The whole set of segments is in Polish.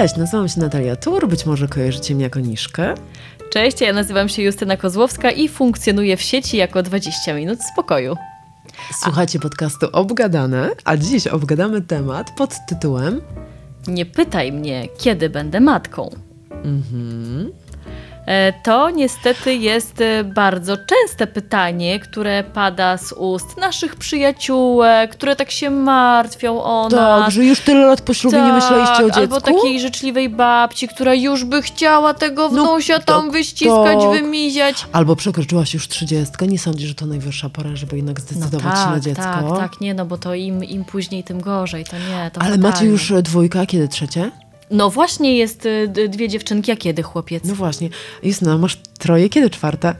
Cześć, nazywam się Natalia Tur, być może kojarzycie mnie jako Niszkę. Cześć, ja nazywam się Justyna Kozłowska i funkcjonuję w sieci jako 20 minut spokoju. Słuchacie podcastu Obgadane, a dziś obgadamy temat pod tytułem Nie pytaj mnie, kiedy będę matką. Mhm. E, to niestety jest e, bardzo częste pytanie, które pada z ust naszych przyjaciółek, które tak się martwią o tak, nas. Tak, że już tyle lat po ślubie tak, nie myśleliście o dziecku? Albo takiej życzliwej babci, która już by chciała tego no, wnusia no, tam wyściskać, to... wymiziać. Albo przekroczyłaś już trzydziestkę. Nie sądzisz, że to najwyższa pora, żeby jednak zdecydować no tak, się na dziecko? Tak, tak, nie, no bo to im, im później, tym gorzej, to nie. To Ale fatalnie. macie już dwójka, kiedy trzecie? No właśnie jest y, dwie dziewczynki, a kiedy chłopiec? No właśnie. Jest, no masz troje, kiedy czwarta?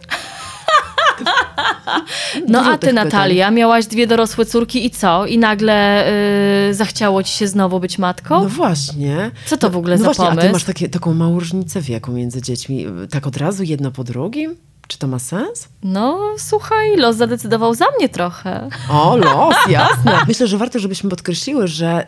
No a ty, Natalia, pytań. miałaś dwie dorosłe córki i co? I nagle yy, zachciało ci się znowu być matką? No właśnie. Co to w ogóle no za właśnie, pomysł? A ty masz takie, taką małą różnicę wieku między dziećmi. Tak od razu, jedno po drugim? Czy to ma sens? No, słuchaj, los zadecydował za mnie trochę. O, los, jasne. Myślę, że warto, żebyśmy podkreśliły, że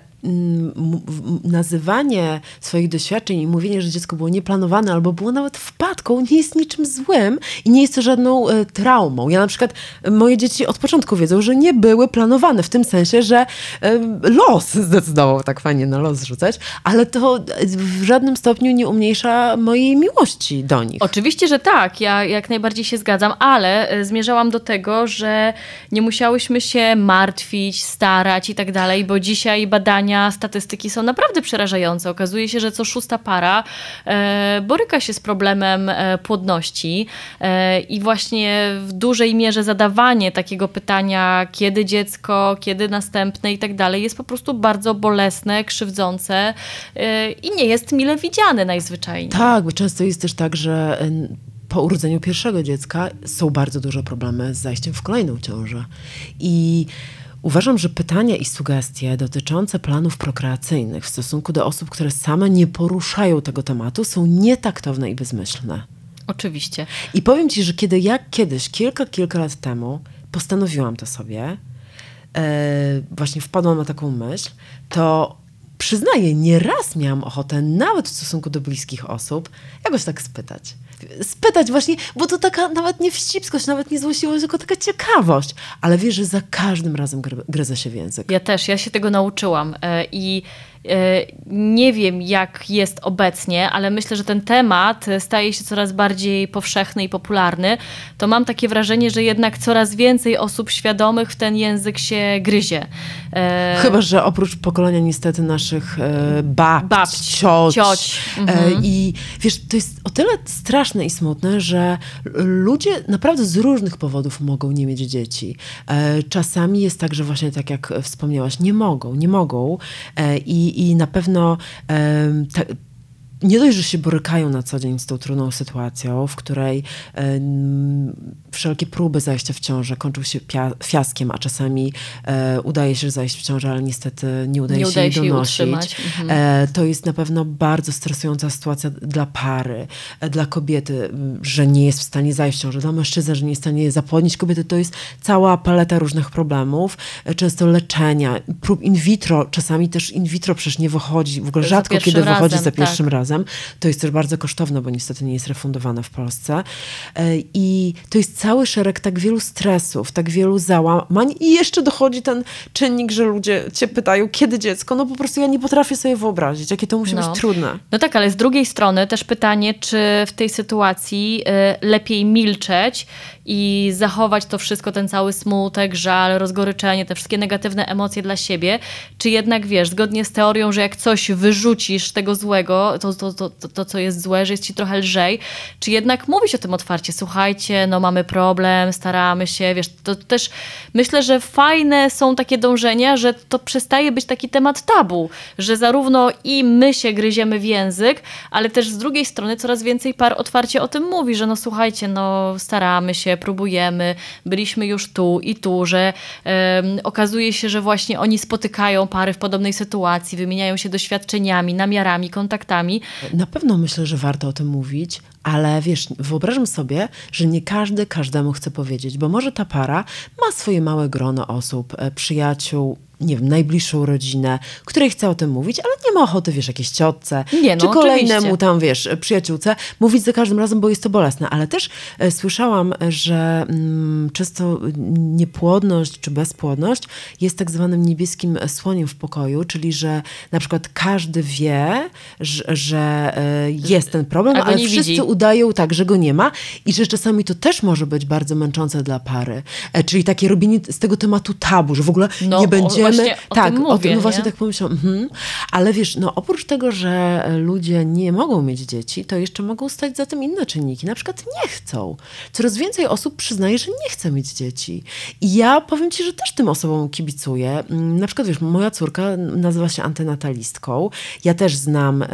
nazywanie swoich doświadczeń i mówienie, że dziecko było nieplanowane albo było nawet wpadką, nie jest niczym złym i nie jest to żadną e, traumą. Ja na przykład, moje dzieci od początku wiedzą, że nie były planowane, w tym sensie, że e, los zdecydował tak fajnie na los rzucać, ale to w żadnym stopniu nie umniejsza mojej miłości do nich. Oczywiście, że tak, ja jak najbardziej się zgadzam, ale e, zmierzałam do tego, że nie musiałyśmy się martwić, starać i tak dalej, bo dzisiaj badania statystyki są naprawdę przerażające. Okazuje się, że co szósta para e, boryka się z problemem e, płodności e, i właśnie w dużej mierze zadawanie takiego pytania, kiedy dziecko, kiedy następne i tak dalej, jest po prostu bardzo bolesne, krzywdzące i nie jest mile widziane najzwyczajniej. Tak, bo często jest też tak, że po urodzeniu pierwszego dziecka są bardzo duże problemy z zajściem w kolejną ciążę. I Uważam, że pytania i sugestie dotyczące planów prokreacyjnych w stosunku do osób, które same nie poruszają tego tematu, są nietaktowne i bezmyślne. Oczywiście. I powiem ci, że kiedy ja kiedyś, kilka, kilka lat temu, postanowiłam to sobie, e, właśnie wpadłam na taką myśl, to przyznaję, nieraz miałam ochotę, nawet w stosunku do bliskich osób, jakoś tak spytać spytać właśnie, bo to taka nawet nie wścibskość, nawet nie złośliwość, tylko taka ciekawość. Ale wiesz, że za każdym razem gryzę się w język. Ja też, ja się tego nauczyłam e, i nie wiem, jak jest obecnie, ale myślę, że ten temat staje się coraz bardziej powszechny i popularny. To mam takie wrażenie, że jednak coraz więcej osób świadomych w ten język się gryzie. E, Chyba, że oprócz pokolenia niestety naszych e, babć, babć cioć. cioć. Mhm. I wiesz, to jest o tyle straszne i smutne, że ludzie naprawdę z różnych powodów mogą nie mieć dzieci. Czasami jest tak, że właśnie tak jak wspomniałaś, nie mogą, nie mogą i i, na pewno ta, nie dość, że się borykają na co dzień z tą trudną sytuacją, w której e, wszelkie próby zajścia w ciążę kończą się fiaskiem, a czasami e, udaje się zajść w ciążę, ale niestety nie udaje nie się udaje jej donosić. Mhm. E, to jest na pewno bardzo stresująca sytuacja dla pary, e, dla kobiety, że nie jest w stanie zajść w ciążę, dla mężczyzny, że nie jest w stanie zapłodnić kobiety. To jest cała paleta różnych problemów, e, często leczenia, prób in vitro, czasami też in vitro przecież nie wychodzi, w ogóle rzadko kiedy razem, wychodzi za pierwszym tak. razem razem. To jest też bardzo kosztowne, bo niestety nie jest refundowane w Polsce. E, I to jest cały szereg tak wielu stresów, tak wielu załamań i jeszcze dochodzi ten czynnik, że ludzie cię pytają, kiedy dziecko? No po prostu ja nie potrafię sobie wyobrazić, jakie to musi no. być trudne. No tak, ale z drugiej strony też pytanie, czy w tej sytuacji y, lepiej milczeć i zachować to wszystko, ten cały smutek, żal, rozgoryczenie, te wszystkie negatywne emocje dla siebie, czy jednak wiesz, zgodnie z teorią, że jak coś wyrzucisz tego złego, to, to, to, to, to co jest złe, że jest ci trochę lżej, czy jednak mówić o tym otwarcie, słuchajcie, no mamy problem, staramy się, wiesz, to też myślę, że fajne są takie dążenia, że to przestaje być taki temat tabu, że zarówno i my się gryziemy w język, ale też z drugiej strony coraz więcej par otwarcie o tym mówi, że no słuchajcie, no staramy się, próbujemy, byliśmy już tu i tu, że um, okazuje się, że właśnie oni spotykają pary w podobnej sytuacji, wymieniają się doświadczeniami, namiarami, kontaktami. Na pewno myślę, że warto o tym mówić, ale wiesz, wyobrażam sobie, że nie każdy każdemu chce powiedzieć, bo może ta para ma swoje małe grono osób, e, przyjaciół, nie wiem, najbliższą rodzinę, której chce o tym mówić, ale nie ma ochoty, wiesz, jakiejś ciotce, nie, no, czy kolejnemu oczywiście. tam, wiesz, przyjaciółce, mówić za każdym razem, bo jest to bolesne. Ale też e, słyszałam, że mm, często niepłodność czy bezpłodność jest tak zwanym niebieskim słoniem w pokoju, czyli że na przykład każdy wie, że, że e, jest ten problem, ale wszyscy widzi. udają tak, że go nie ma i że czasami to też może być bardzo męczące dla pary. E, czyli takie robienie z tego tematu tabu, że w ogóle no, nie będziemy... O, tak, o mówię, no właśnie tak pomyślałam. Mhm. Ale wiesz, no oprócz tego, że ludzie nie mogą mieć dzieci, to jeszcze mogą stać za tym inne czynniki. Na przykład nie chcą. Coraz więcej osób przyznaje, że nie chce mieć dzieci. I ja powiem ci, że też tym osobom kibicuję. Mm, na przykład, wiesz, moja córka nazywa się antynatalistką. Ja też znam e,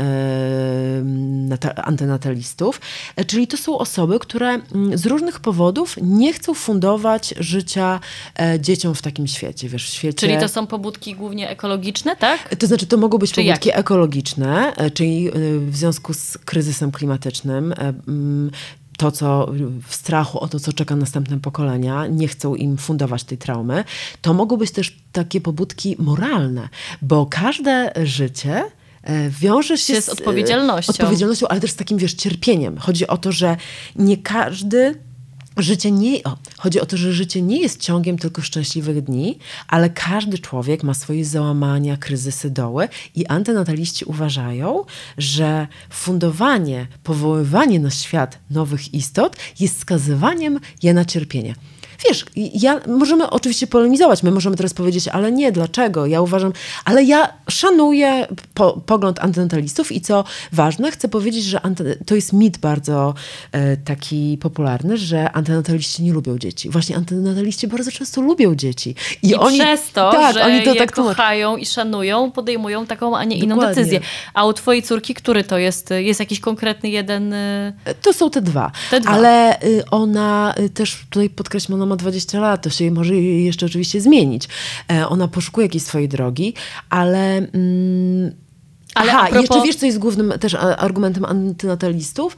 antynatalistów. E, czyli to są osoby, które mm, z różnych powodów nie chcą fundować życia e, dzieciom w takim świecie, wiesz, w świecie... Czyli to są pobudki głównie ekologiczne, tak? To znaczy, to mogą być Czy pobudki jakie? ekologiczne, e, czyli w związku z kryzysem klimatycznym, mm, to, co w strachu o to, co czeka następne pokolenia, nie chcą im fundować tej traumy, to mogą być też takie pobudki moralne, bo każde życie e, wiąże się, się z, z odpowiedzialnością. odpowiedzialnością, ale też z takim, wiesz, cierpieniem. Chodzi o to, że nie każdy Życie nie, o, chodzi o to, że życie nie jest ciągiem tylko szczęśliwych dni, ale każdy człowiek ma swoje załamania, kryzysy, doły i antynataliści uważają, że fundowanie, powoływanie na świat nowych istot jest skazywaniem je na cierpienie wiesz, ja, możemy oczywiście polemizować, my możemy teraz powiedzieć, ale nie, dlaczego? Ja uważam, ale ja szanuję po, pogląd antynatalistów i co ważne, chcę powiedzieć, że to jest mit bardzo e, taki popularny, że antynataliści nie lubią dzieci. Właśnie antynataliści bardzo często lubią dzieci. I, I oni, przez to, tak, że oni to je tak kochają i szanują, podejmują taką, a nie inną Dokładnie. decyzję. A u twojej córki, który to jest? Jest jakiś konkretny jeden? E, to są te dwa. Te dwa. Ale y, ona y, też tutaj podkreślono, ma 20 lat, to się może jeszcze oczywiście zmienić. E, ona poszukuje jakiejś swojej drogi, ale... Mm, ale aha, propos... jeszcze wiesz, co jest głównym też argumentem antynatalistów?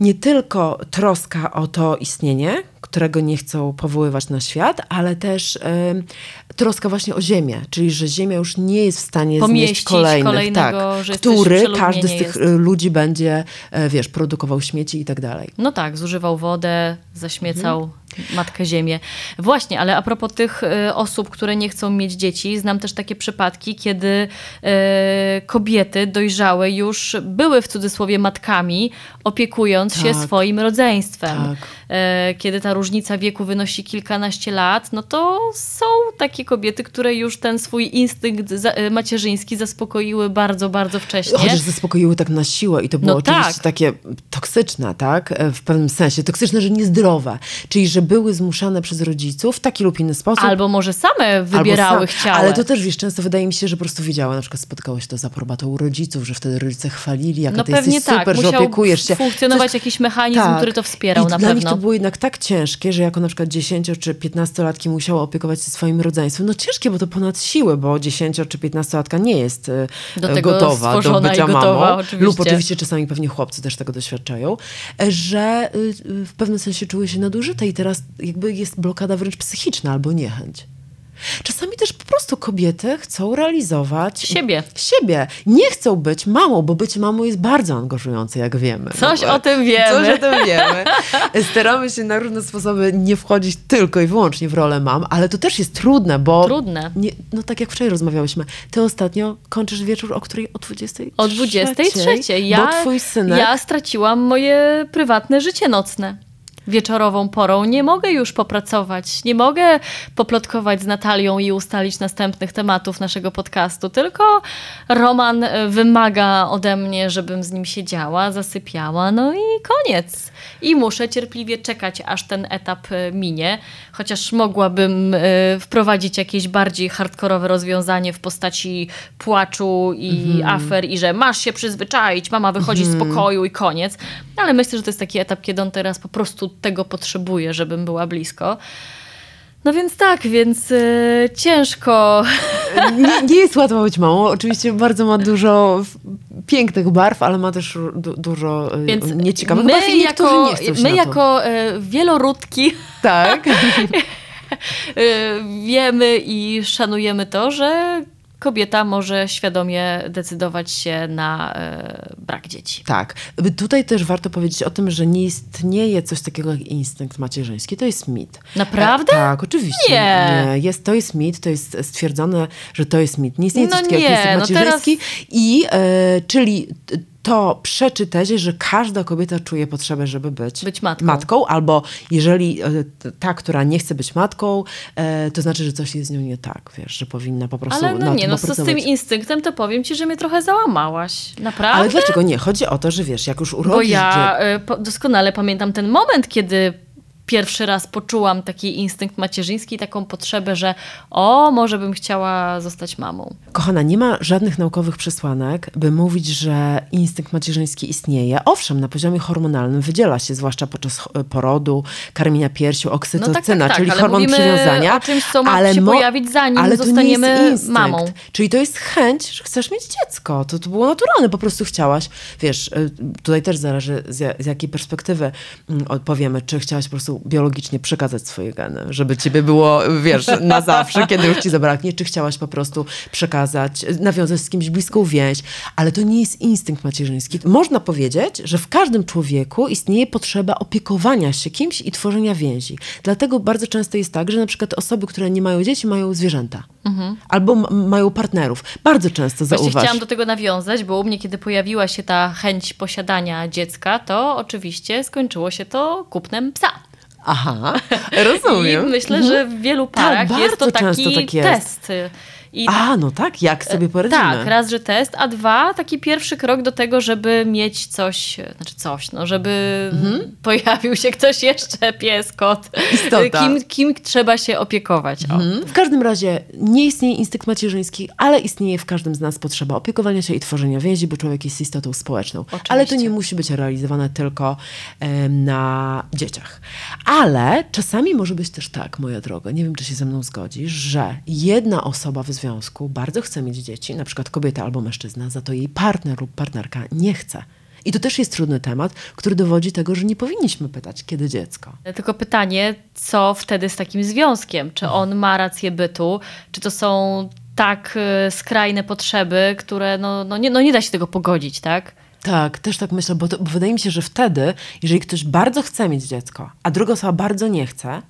Nie tylko troska o to istnienie, którego nie chcą powoływać na świat, ale też y, troska właśnie o ziemię, czyli że ziemia już nie jest w stanie Pomieścić znieść kolejnych, tak, który każdy z tych jest. ludzi będzie, e, wiesz, produkował śmieci i tak dalej. No tak, zużywał wodę, zaśmiecał mhm. Matkę Ziemię. Właśnie, ale a propos tych y, osób, które nie chcą mieć dzieci, znam też takie przypadki, kiedy y, kobiety dojrzałe już były w cudzysłowie matkami, opiekując tak. się swoim rodzeństwem. Tak. Y, kiedy ta różnica wieku wynosi kilkanaście lat, no to są takie kobiety, które już ten swój instynkt macierzyński zaspokoiły bardzo, bardzo wcześnie. Chociaż zaspokoiły tak na siłę i to było no oczywiście tak. takie toksyczne, tak? W pewnym sensie. Toksyczne, że niezdrowe. Czyli, że były zmuszane przez rodziców w taki lub inny sposób. Albo może same wybierały, sam, chciały. Ale to też, wiesz, często wydaje mi się, że po prostu wiedziała, na przykład spotkało się to z aprobatą rodziców, że wtedy rodzice chwalili, jaka no ty jesteś tak. super, Musiał że opiekujesz się. funkcjonować Coś... jakiś mechanizm, tak. który to wspierał I na dla pewno. Nich to było jednak tak ciężkie, że jako na przykład 10 czy 15-latki musiało opiekować się swoim rodzeństwem. No ciężkie, bo to ponad siłę, bo 10 czy 15-latka nie jest e, do gotowa do bycia gotowa, mamą. Oczywiście. Lub oczywiście czasami pewnie chłopcy też tego doświadczają, e, że y, w pewnym sensie czuły się nadużyte i teraz jakby jest blokada wręcz psychiczna albo niechęć. Czasami też po prostu kobiety chcą realizować siebie. siebie. Nie chcą być mamą, bo być mamą jest bardzo angażujące, jak wiemy. Coś no, o tym wiemy. Coś o tym wiemy. Staramy się na różne sposoby nie wchodzić tylko i wyłącznie w rolę mam, ale to też jest trudne, bo... Trudne. Nie, no tak jak wczoraj rozmawiałyśmy, ty ostatnio kończysz wieczór o której? O 23? O 23. Ja, bo twój synek... Ja straciłam moje prywatne życie nocne wieczorową porą nie mogę już popracować, nie mogę poplotkować z Natalią i ustalić następnych tematów naszego podcastu, tylko Roman e, wymaga ode mnie, żebym z nim siedziała, zasypiała, no i koniec. I muszę cierpliwie czekać, aż ten etap e, minie, chociaż mogłabym e, wprowadzić jakieś bardziej hardkorowe rozwiązanie w postaci płaczu i mhm. afer i że masz się przyzwyczaić, mama wychodzi z mhm. pokoju i koniec. Ale myślę, że to jest taki etap, kiedy on teraz po prostu tego potrzebuję, żebym była blisko. No więc tak, więc yy, ciężko. Nie, nie, jest łatwo być mamą. Oczywiście bardzo ma dużo pięknych barw, ale ma też du dużo e, więc nieciekawych barw i jako, My jako y, wieloródki tak. wiemy i szanujemy to, że kobieta może świadomie decydować się na e, brak dzieci. Tak. Tutaj też warto powiedzieć o tym, że nie istnieje coś takiego jak instynkt macierzyński. To jest mit. Naprawdę? E, tak, oczywiście. Nie. nie. Jest, to jest mit, to jest stwierdzone, że to jest mit. Nie istnieje coś No takiego jak nie, instynkt no macierzyński. teraz- I, e, czyli to przeczy tezie, że każda kobieta czuje potrzebę, żeby być, Być matką. albo jeżeli e, ta, która nie chce być matką, e, to znaczy, że coś jest z nią nie tak, wiesz, że powinna po prostu Ale no nie, no z, z tym instynktem to powiem ci, że mnie trochę załamałaś. Naprawdę? Ale dlaczego nie? Chodzi o to, że wiesz, jak już urodzisz Bo ja dzie- y, po- doskonale pamiętam ten moment, kiedy pierwszy raz poczułam taki instynkt macierzyński, taką potrzebę, że o, może bym chciała zostać mamą. Kochana, nie ma żadnych naukowych przesłanek, by mówić, że instynkt macierzyński istnieje. Owszem, na poziomie hormonalnym wydziela się, zwłaszcza podczas porodu, karmienia piersią, oksytocyna, tak, tak, tak, czyli ale hormon przywiązania. o czymś, co ma się pojawić, zanim ale zostaniemy mamą. Czyli to jest chęć, że chcesz mieć dziecko. To, to było naturalne, po prostu chciałaś. Wiesz, y, tutaj też zależy z, z jakiej perspektywy mm, odpowiemy, czy chciałaś po prostu biologicznie przekazać swoje geny, żeby ciebie było, wiesz, na zawsze, kiedy już ci zabraknie, czy chciałaś po prostu przekazać, nawiązać z kimś bliską więź, ale to nie jest instynkt macierzyński. Można powiedzieć, że w każdym człowieku istnieje potrzeba opiekowania się kimś i tworzenia więzi. Dlatego bardzo często jest tak, że na przykład osoby, które nie mają dzieci, mają zwierzęta. Albo m- mają partnerów. Bardzo często Właśnie zauważ. chciałam do tego nawiązać, bo u mnie, kiedy pojawiła się ta chęć posiadania dziecka, to oczywiście skończyło się to kupnem psa. Aha, rozumiem. I myślę, że w wielu Tak, parach jest to taki tak jest. test. I A, no tak, jak sobie poradzimy? Tak, raz, że test, a dwa, taki pierwszy krok do tego, żeby mieć coś, e, znaczy coś, no, żeby pojawił się ktoś jeszcze, pies, kot, Mhm. Istota. kim, kim trzeba się opiekować. Mhm. W każdym razie nie istnieje instynkt macierzyński, ale istnieje w każdym z nas potrzeba opiekowania się i tworzenia więzi, bo człowiek jest istotą społeczną. Ale to nie musi być realizowane tylko na dzieciach. Ale czasami może być też tak, moja droga, nie wiem, czy się ze mną zgodzisz, że jedna osoba w związku bardzo chce mieć dzieci, na przykład kobieta albo mężczyzna, za to jej partner lub partnerka nie chce. I to też jest trudny temat, który dowodzi tego, że nie powinniśmy pytać, kiedy dziecko. Tylko pytanie, co wtedy z takim związkiem? Czy on ma rację bytu? Czy to są tak e, skrajne potrzeby, które no, no, nie, no nie da się tego pogodzić, tak? Tak, też tak myślę, bo, to, bo wydaje mi się, że wtedy, jeżeli ktoś bardzo chce mieć dziecko, a druga osoba bardzo nie chce,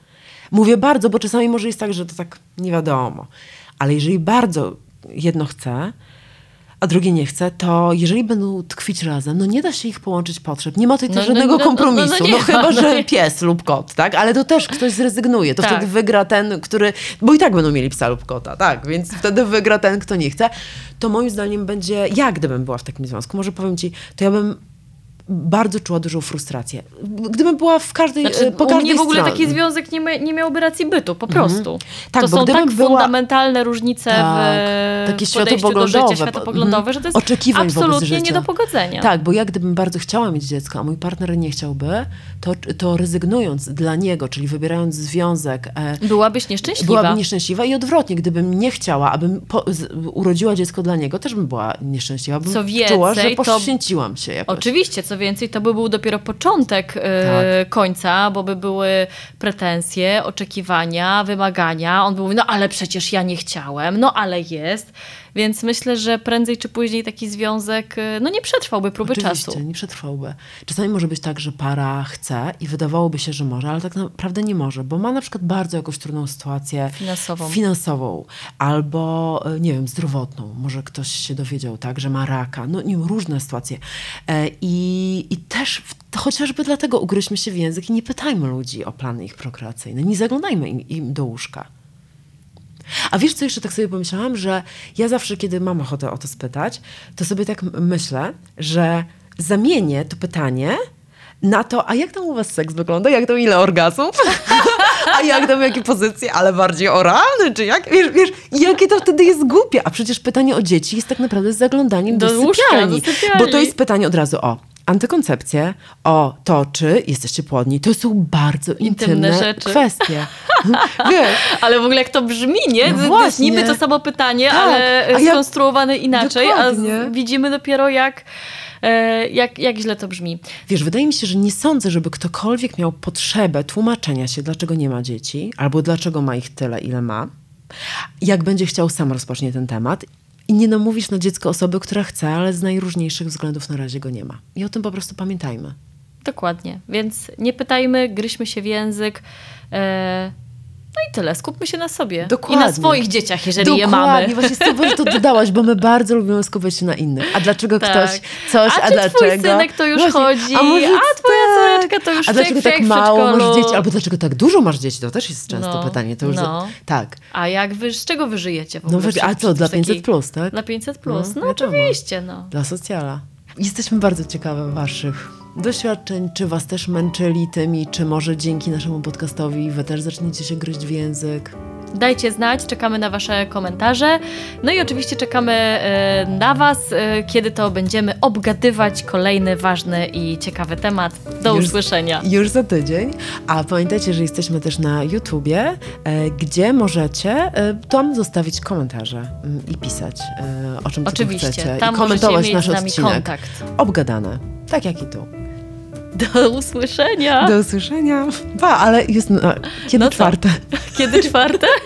mówię bardzo, bo czasami może jest tak, że to tak nie wiadomo, ale jeżeli bardzo jedno chce, a drugie nie chce, to jeżeli będą tkwić razem, no nie da się ich połączyć potrzeb. Nie ma tutaj No, no, żadnego no, no, no, kompromisu. no No, nie chyba, no że pies lub kot, tak? Ale to też ktoś zrezygnuje. To Tak. wtedy wygra ten, który... Bo i tak będą mieli psa lub kota, tak? Więc wtedy wygra ten, kto nie chce. To moim zdaniem będzie... Ja gdybym była w takim związku, może powiem ci, to ja bym bardzo czuła dużą frustrację. Gdybym była w każdej, Znaczy, po u każdej mnie w ogóle taki związek nie, nie miałby racji bytu, po prostu. Tak, to bo są tak była- fundamentalne różnice Tak, w takie podejściu do światopoglądowe, życia, światopoglądowe, mhm. że to jest Oczekiwań absolutnie nie do pogodzenia. Tak, bo ja gdybym bardzo chciała mieć dziecko, a mój partner nie chciałby, to, to rezygnując dla niego, czyli wybierając związek, e, Byłabyś nieszczęśliwa. byłabym nieszczęśliwa i odwrotnie, gdybym nie chciała, abym po, z, urodziła dziecko dla niego, też bym była nieszczęśliwa. Bym Co czuła, że więcej, to- poświęciłam się jakoś. Oczywiście, co więcej, to by był dopiero początek e, Tak. końca, bo by były pretensje, oczekiwania, wymagania. On by mówił, no ale przecież ja nie chciałem, no ale jest. Więc myślę, że prędzej czy później taki związek e, no nie przetrwałby próby Oczywiście, czasu. nie przetrwałby. Czasami może być tak, że para chce i wydawałoby się, że może, ale tak naprawdę nie może, bo ma na przykład bardzo jakąś trudną sytuację Finansową. finansową albo, e, nie wiem, zdrowotną. Może ktoś się dowiedział, tak, że ma raka. No nie różne sytuacje. E, I, i też chociażby dlatego ugryźmy się w język i nie pytajmy ludzi o plany ich prokreacyjne. Nie zaglądajmy im, im do łóżka. A wiesz, co jeszcze tak sobie pomyślałam, że ja zawsze, kiedy mam ochotę o to spytać, to sobie tak myślę, że zamienię to pytanie na to, a jak tam u was seks wygląda? Jak tam ile orgazmów? a jak tam jakie pozycje? Ale bardziej oralny, czy jak? Wiesz, wiesz, jakie to wtedy jest głupie? A przecież pytanie o dzieci jest tak naprawdę zaglądaniem do, Do łóżka, do sypialni. Bo to jest pytanie od razu o antykoncepcję, o to, czy jesteście płodni. To są bardzo intymne, Intymne rzeczy. kwestie. Ale w ogóle jak to brzmi, nie? No To jest niby to samo pytanie, Tak, ale a ja- skonstruowane inaczej, a Dokładnie. z, widzimy dopiero jak e, jak, jak źle to brzmi. Wiesz, wydaje mi się, że nie sądzę, żeby ktokolwiek miał potrzebę tłumaczenia się, dlaczego nie ma dzieci, albo dlaczego ma ich tyle, ile ma. Jak będzie chciał, sam rozpocznie ten temat. I nie namówisz na dziecko osoby, która chce, ale z najróżniejszych względów na razie go nie ma. I o tym po prostu pamiętajmy. Dokładnie. Więc nie pytajmy, gryźmy się w język. E, no i tyle, skupmy się na sobie. Dokładnie. I na swoich dzieciach, jeżeli Dokładnie. je mamy. Dokładnie, właśnie super, że to dodałaś, bo my bardzo lubimy skupiać się na innych. A dlaczego tak. ktoś coś, a, a dlaczego? twój synek to już właśnie, chodzi, a, może a twoja to już A dlaczego tak mało masz dzieci? Albo dlaczego tak dużo masz dzieci? To też jest często no, pytanie. To już no. za... Tak. A jak wy, z czego wy żyjecie w ogóle? No, a co, dla 500 plus, tak? Dla 500 plus, no, no oczywiście. No. Dla socjala. Jesteśmy bardzo ciekawe waszych doświadczeń, czy was też męczyli tymi, czy może dzięki naszemu podcastowi wy też zaczniecie się gryźć w język. Dajcie znać, czekamy na Wasze komentarze. No i oczywiście czekamy e, na Was, e, kiedy to będziemy obgadywać kolejny ważny i ciekawy temat. Do już, usłyszenia. Już za tydzień. A pamiętajcie, że jesteśmy też na YouTubie, e, gdzie możecie tam zostawić komentarze mm, i pisać o czym Oczywiście, chcecie. Tam I komentować nasz odcinek. Kontakt. Obgadane. Tak jak i tu. Do usłyszenia. Do usłyszenia. Pa, ale jest. No, kiedy no czwarte? Kiedy czwarte?